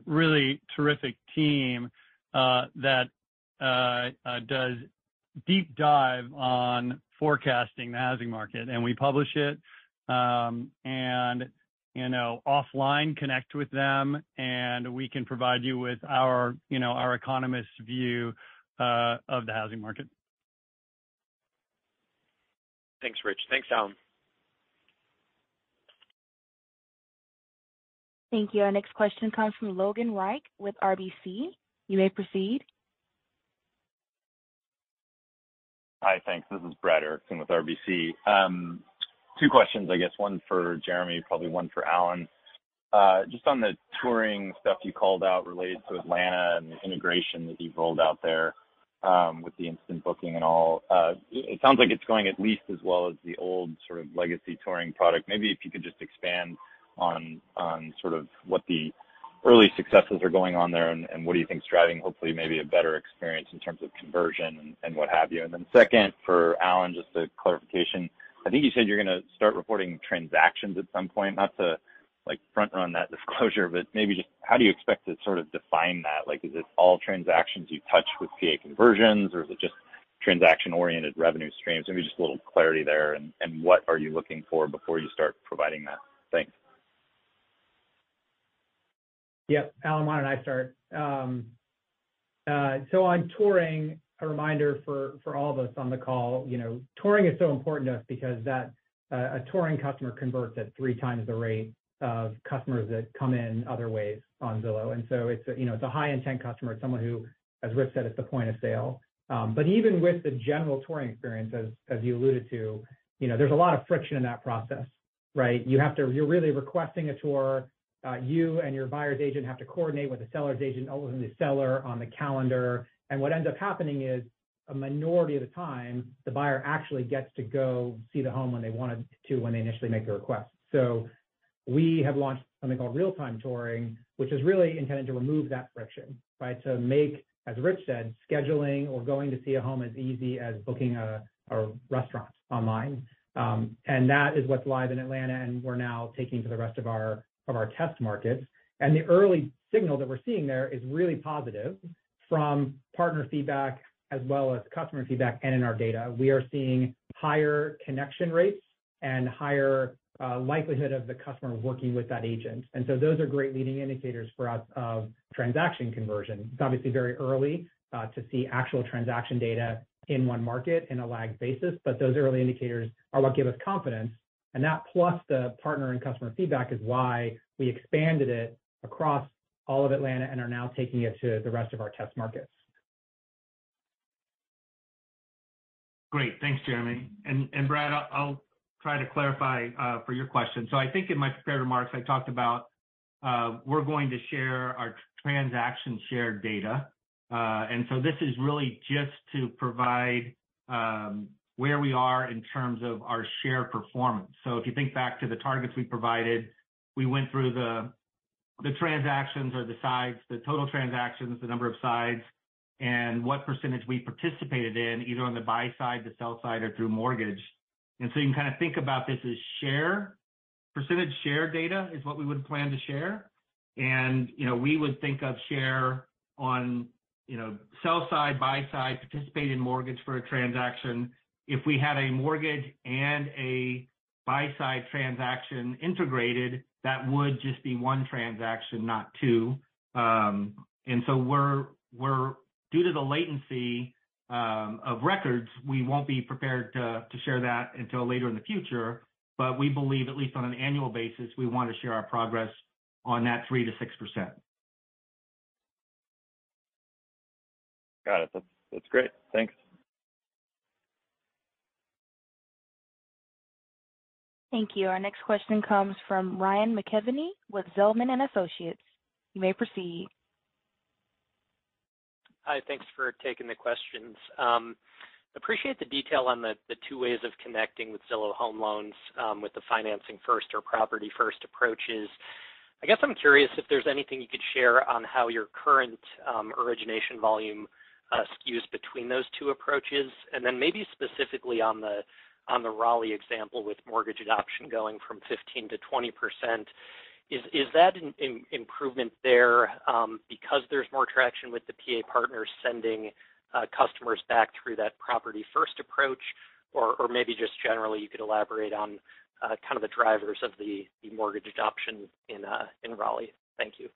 really terrific team uh, that Uh, uh, does deep dive on forecasting the housing market, and we publish it. Um, and, you know, offline, connect with them, and we can provide you with our, you know, our economist's view uh, of the housing market. Thanks, Rich. Thanks, Allen. Thank you. Our next question comes from Logan Reich with RBC. You may proceed. Hi. Thanks. This is Brad Erickson with RBC. Um, two questions, I guess. One for Jeremy, probably one for Allen. Uh, just on the touring stuff you called out related to Atlanta and the integration that you've rolled out there, um, with the instant booking and all. Uh, it sounds like it's going at least as well as the old sort of legacy touring product. Maybe if you could just expand on sort of what the early successes are going on there and what do you think is driving hopefully maybe a better experience in terms of conversion and what have you. And then Second, for Allen, just a clarification. I think you said you're gonna start reporting transactions at some point. Not to, like, front run that disclosure, but maybe just how do you expect to sort of define that? Like, is it all transactions you touch with PA conversions, or is it just transaction-oriented revenue streams? Maybe just a little clarity there and what are you looking for before you start providing that? Thanks. Yep. Allen, why don't I start? Um, uh, so on touring, a reminder for all of us on the call, you know, touring is so important to us because that uh, a touring customer converts at three times the rate of customers that come in other ways on Zillow. And so it's you know, it's a high intent customer. It's someone who, as Rich said, it's the point of sale. Um but even with the general touring experience, as you alluded to, you know, there's a lot of friction in that process, right? You have to, you're really requesting a tour. You and your buyer's agent have to coordinate with the seller's agent, ultimately the seller on the calendar. And what ends up happening is, a minority of the time, the buyer actually gets to go see the home when they wanted to when they initially make the request. So we have launched something called Real-Time Touring, which is really intended to remove that friction, right? To make, as Rich said, scheduling or going to see a home as easy as booking a restaurant online. Um, and that is what's live in Atlanta, and we're now taking to the rest of our test markets. And the early signal that we're seeing there is really positive from partner feedback as well as customer feedback and in our data. We are seeing higher connection rates and higher uh, likelihood of the customer working with that agent. And so those are great leading indicators for us of transaction conversion. It's obviously very early uh, to see actual transaction data in one market in a lagged basis, but those early indicators are what give us confidence. And that plus the partner and customer feedback is why we expanded it across all of Atlanta and are now taking it to the rest of our test markets. Great. Thanks, Jeremy. And, and Brad, I'll try to clarify uh, for your question. So I think in my prepared remarks, I talked about uh, we're going to share our transaction share data. Uh, and so this is really just to provide um, where we are in terms of our share performance. So if you think back to the targets we provided, we went through the transactions or the sides, the total transactions, the number of sides, and what percentage we participated in, either on the buy side, the sell side, or through mortgage. And so you can kind of think about this as share. Percentage share data is what we would plan to share. And, you know, we would think of share on, you know, sell side, buy side, participate in mortgage for a transaction. If we had a mortgage and a buy side transaction integrated, that would just be one transaction, not two. Um, and so we're Due to the latency um, of records, we won't be prepared to share that until later in the future. But we believe, at least on an annual basis, we want to share our progress on that 3%-6%. Got it. That's great. Thanks. Thank you. Our next question comes from Ryan McKeveny with Zelman & Associates. You may proceed. Hi. Thanks for taking the questions. Um, appreciate the detail on the two ways of connecting with Zillow Home Loans, um, with the financing first or property first approaches. I guess I'm curious if there's anything you could share on how your current um, origination volume uh, skews between those two approaches. And then maybe specifically on the Raleigh example with mortgage adoption going from 15 to 20 percent. Is that an improvement there um, because there's more traction with the PA partners sending uh, customers back through that property first approach? Or maybe just generally you could elaborate on uh, kind of the drivers of the mortgage adoption uh, in Raleigh. Thank you.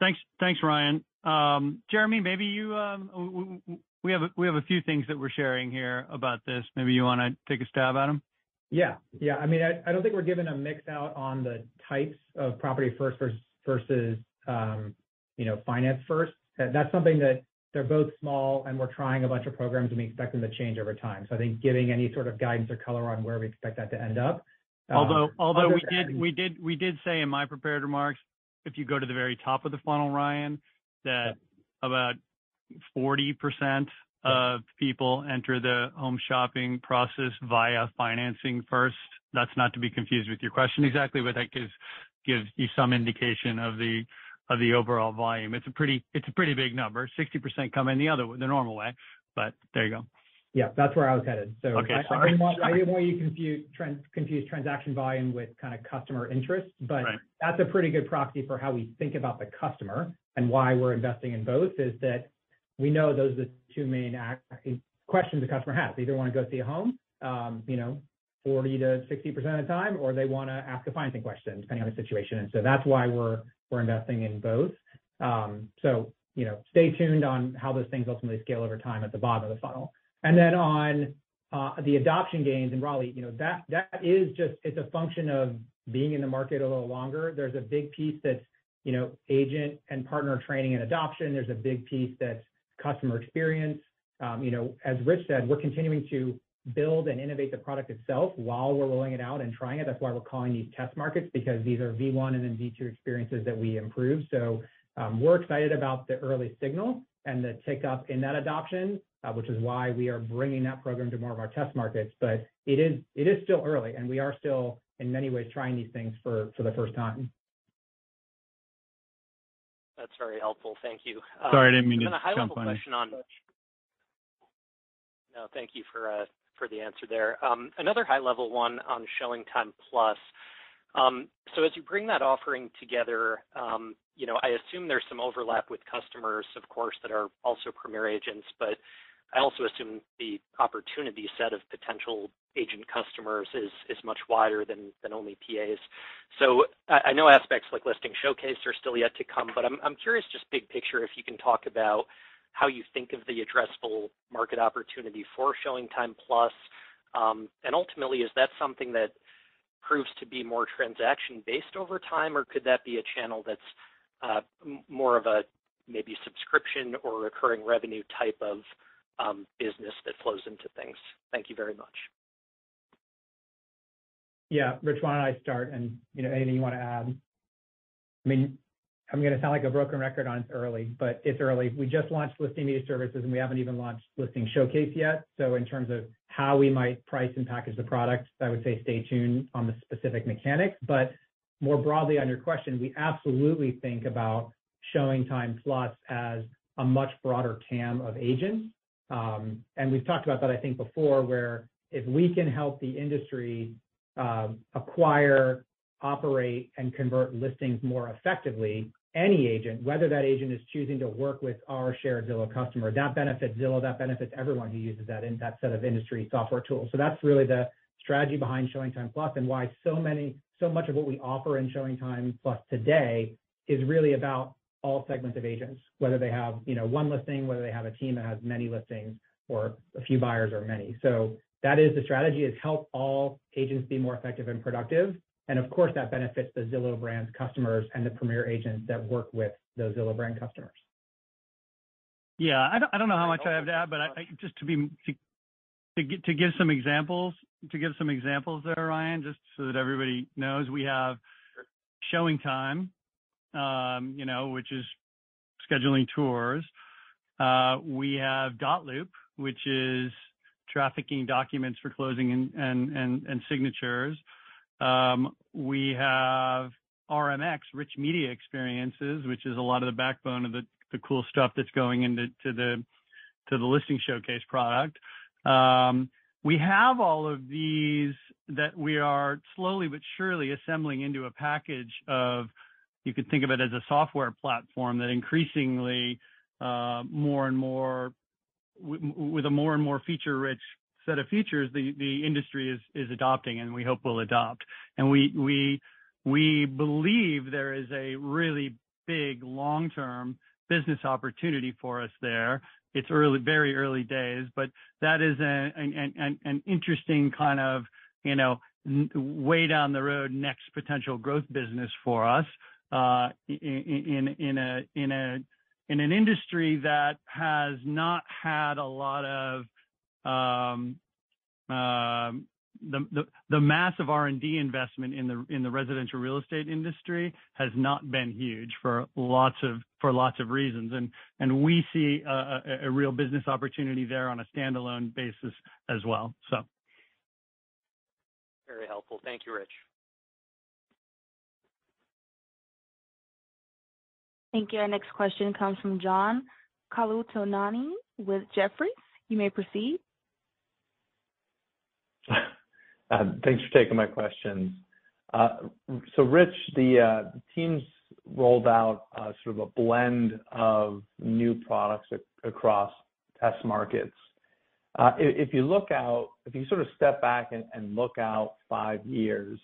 Thanks. Thanks, Ryan. Um, Jeremy, maybe you, um, we have a few things that we're sharing here about this. Maybe you wanna take a stab at them? Yeah. Yeah. I mean, I don't think we're giving a mix out on the types of property first versus, um, you know, finance first. That's something that they're both small, and we're trying a bunch of programs, and we expect them to change over time. So I think giving any sort of guidance or color on where we expect that to end up. Um, although although we did we did we did say in my prepared remarks, if you go to the very top of the funnel, Ryan, that about 40% of people enter the home shopping process via financing first. That's not to be confused with your question exactly, but that gives you some indication of the overall volume. It's a pretty big number. 60% come in the other way, the normal way. But there you go. Yeah, that's where I was headed. Okay. Sorry. I didn't want you to confuse transaction volume with kind of customer interest. Right. That's a pretty good proxy for how we think about the customer and why we're investing in both, is that we know those are the two main questions the customer has. They either wanna go see a home, you know, 40%-60% of the time, or they wanna ask a financing question, depending on the situation. And so that's why we're investing in both. Um, so you know, stay tuned on how those things ultimately scale over time at the bottom of the funnel. And then on the adoption gains in Raleigh, you know, that is just it's a function of being in the market a little longer. There's a big piece that's, you know, agent and partner training and adoption. There's a big piece that's customer experience. Um, you know, as Rich said, we're continuing to build and innovate the product itself while we're rolling it out and trying it. That's why we're calling these test markets, because these are V1 and then V2 experiences that we improve. So um, we're excited about the early signal and the tick up in that adoption, uh, which is why we are bringing that program to more of our test markets. But it is still early, and we are still, in many ways, trying these things for the first time. That's very helpful. Thank you. Um, Sorry, I didn't mean to jump on you. A high-level question on. No, thank you for uh, the answer there. Um, another high-level one on ShowingTime+. Um, as you bring that offering together, you know, I assume there's some overlap with customers, of course, that are also Premier Agents, but I also assume the opportunity set of potential agent customers is is much wider than than only PAs. So I know aspects like Listing Showcase are still yet to come, but I'm I'm curious, just big picture, if you can talk about how you think of the addressable market opportunity for Showing Time Plus, um, and Ultimately, is that something that proves to be more transaction-based over time, or could that be a channel that's uh, more of a maybe subscription or recurring revenue type of um, business that flows into things? Thank you very much. Yeah. Rich, why don't I start and, you know, anything you wanna add? I mean, I'm gonna sound like a broken record on it's early, but it's early. We just launched Listing Media Services, and we haven't even launched Listing Showcase yet. So, in terms of how we might price and package the product, I would say stay tuned on the specific mechanics. But more broadly on your question, we absolutely think about ShowingTime+ as a much broader TAM of agents. Um, and we've talked about that, I think, before, where if we can help the industry Um, acquire, operate, and convert listings more effectively, any agent, whether that agent is choosing to work with our shared Zillow customer, that benefits Zillow, that benefits everyone who uses that that set of industry software tools. So that's really the strategy behind ShowingTime+ and why so many, so much of what we offer in ShowingTime+ today is really about all segments of agents, whether they have, you know, one listing, whether they have a team that has many listings or a few buyers or many. That is the strategy, is help all agents be more effective and productive. And of course, that benefits the Zillow brand's customers and the Premier agents that work with those Zillow brand customers. Yeah. I don't know how much I have to add, but just to be to to give to give some examples to give some examples there, Ryan, just so that everybody knows. We have ShowingTime, um, you know, which is scheduling tours. Uh, we have dotloop, which is trafficking documents for closing and and and signatures. Um, we have RMX, Rich Media Experiences, which is a lot of the backbone of the the cool stuff that's going into to the Listing Showcase product. Um, we have all of these that we are slowly but surely assembling into a package of, you could think of it as a software platform that increasingly uh, more and more with a more and more feature-rich set of features, the industry is adopting and we hope will adopt. And we believe there is a really big long-term business opportunity for us there. It's early, very early days, but that is an interesting kind of, you know, way down the road next potential growth business for us, uh, in an industry that has not had a lot of um, um, the the massive R&D investment in the in the residential real estate industry has not been huge for lots of reasons. And and We see a real business opportunity there on a standalone basis as well. So, Very helpful. Thank you, Rich. Thank you. Our next question comes from John Colantuoni with Jefferies. You may proceed. Thanks for taking my questions. Uh so Rich, the teams rolled out sort of a blend of new products across test markets. Uh if if you look out, if you sort of step back and look out five years,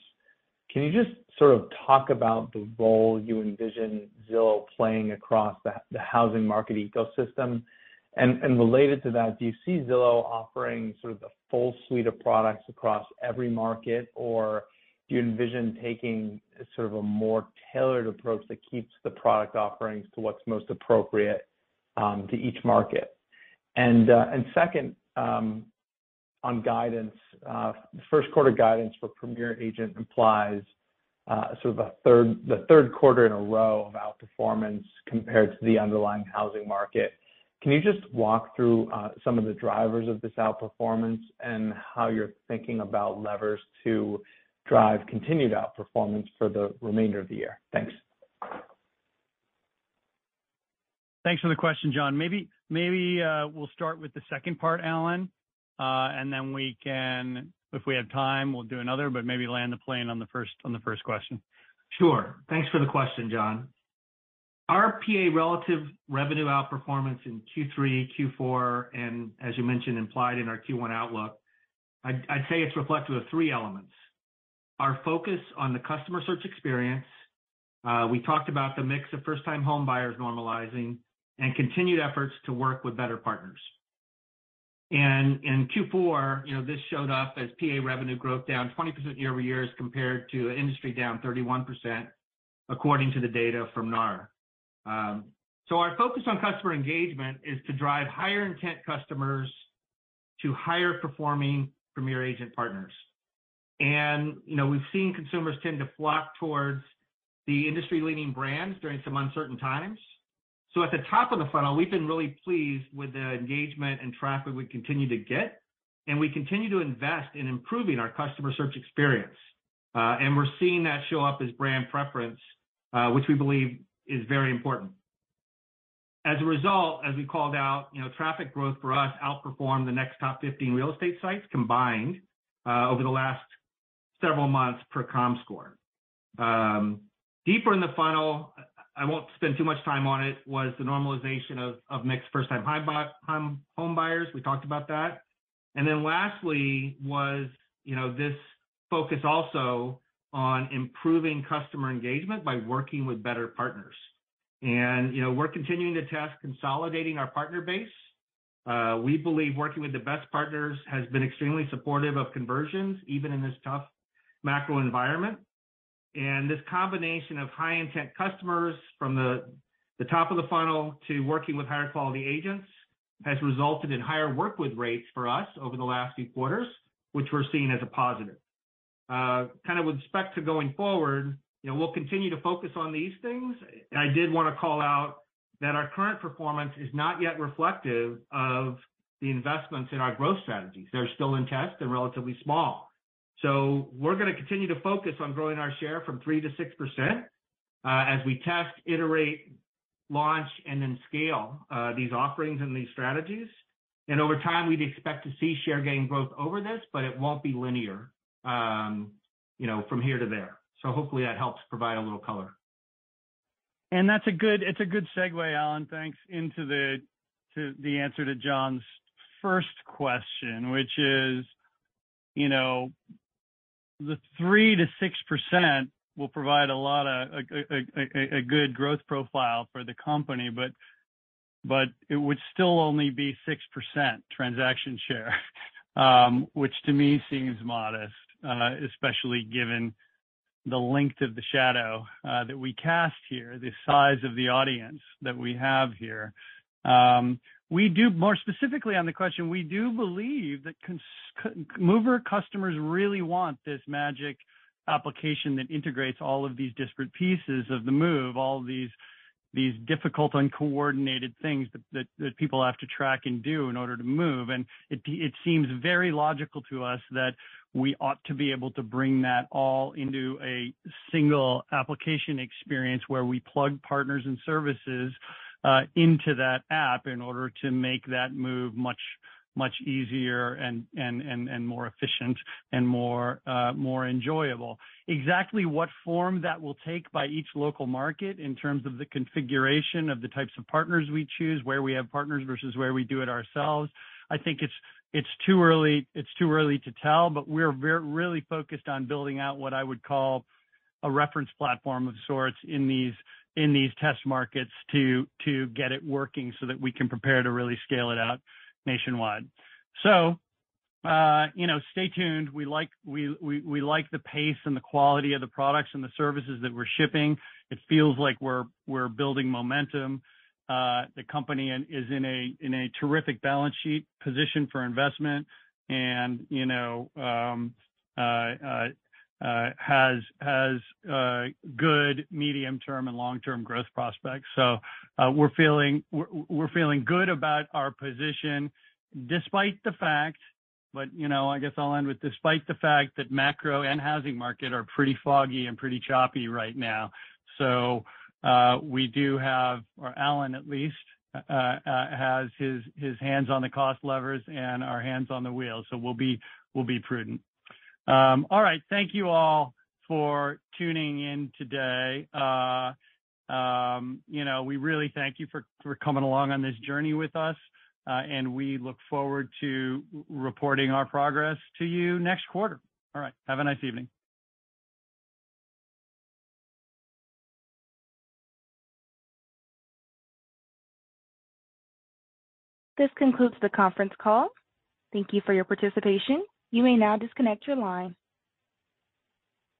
can you just sort of talk about the role you envision Zillow playing across the housing market ecosystem? And related to that, do you see Zillow offering sort of the full suite of products across every market, or do you envision taking sort of a more tailored approach that keeps the product offerings to what's most appropriate um, to each market? Uh, second, um, on guidance, uh, first quarter guidance for Premier Agent implies uh, sort of the third quarter in a row of outperformance compared to the underlying housing market. Can you just walk through uh, some of the drivers of this outperformance and how you're thinking about levers to drive continued outperformance for the remainder of the year? Thanks. Thanks for the question, John. Maybe maybe uh we'll start with the second part, Allen, Uh, then we can, if we have time, we'll do another, but maybe land the plane on the first question. Sure. Thanks for the question, John. Our PA relative revenue outperformance in Q3, Q4, and as you mentioned, implied in our Q1 outlook, I'd say it's reflective of three elements. Our focus on the customer search experience, uh, we talked about the mix of first-time home buyers normalizing and continued efforts to work with better partners. And in Q4, you know, this showed up as PA revenue growth down 20% year-over-year as compared to industry down 31%, according to the data from NAR. Um, so our focus on customer engagement is to drive higher intent customers to higher performing Premier Agent partners. And you know, we've seen consumers tend to flock towards the industry-leading brands during some uncertain times. So at the top of the funnel, we've been really pleased with the engagement and traffic we continue to get, and we continue to invest in improving our customer search experience. Uh, and we're seeing that show up as brand preference, uh, which we believe is very important. As a result, as we called out, you know, traffic growth for us outperformed the next top 15 real estate sites combined uh, over the last several months per Comscore. Um, deeper in the funnel, I won't spend too much time on it, was the normalization of of mixed first-time home buyers. We talked about that. And then lastly was, you know, this focus also on improving customer engagement by working with better partners. And, you know, we're continuing to test consolidating our partner base. Uh, We believe working with the best partners has been extremely supportive of conversions, even in this tough macro environment. And this combination of high intent customers from the top of the funnel to working with higher quality agents has resulted in higher work with rates for us over the last few quarters, which we're seeing as a positive. Uh, kind of with respect to going forward, you know, we'll continue to focus on these things. I did wanna call out that our current performance is not yet reflective of the investments in our growth strategies. They're still in test and relatively small. So we're gonna continue to focus on growing our share from 3%-6%, uh, as we test, iterate, launch, and then scale uh, these offerings and these strategies. And over time, we'd expect to see share gain growth over this, but it won't be linear, um, you know, from here to there. So hopefully that helps provide a little color. It's a good segue, Allen, thanks, into the answer to John's first question, which is, you know, the 3%-6% will provide a lot of a good growth profile for the company, but but it would still only be 6% transaction share, um, which to me seems modest, uh, especially given the length of the shadow uh, that we cast here, the size of the audience that we have here. Um, We do more specifically on the question, we do believe that mover customers really want this magic application that integrates all of these disparate pieces of the move, all these these difficult, uncoordinated things that people have to track and do in order to move. And it it seems very logical to us that we ought to be able to bring that all into a single application experience where we plug partners and services into that app in order to make that move much much easier and and and and more efficient and more uh more enjoyable. Exactly what form that will take by each local market in terms of the configuration of the types of partners we choose, where we have partners versus where we do it ourselves, I think it's it's too early it's too early to tell, but we're really focused on building out what I would call a reference platform of sorts in these test markets to get it working so that we can prepare to really scale it out nationwide. So uh, you know, stay tuned. We like the pace and the quality of the products and the services that we're shipping. It feels like we're building momentum. Uh, the company is in a terrific balance sheet position for investment and, you know, um, uh, has has uh good medium-term and long-term growth prospects. So uh we're feeling we're we're feeling good about our position despite the fact, but, you know, I guess I'll end with despite the fact that macro and housing market are pretty foggy and pretty choppy right now. So uh we do have, or Allen at least, uh uh has his, his hands on the cost levers and our hands on the wheel. So we'll be we'll be prudent. Um, all right. Thank you all for tuning in today. Uh, um, you know, we really thank you for coming along on this journey with us, uh, and we look forward to reporting our progress to you next quarter. All right. Have a nice evening. This concludes the conference call. Thank you for your participation. You may now disconnect your line.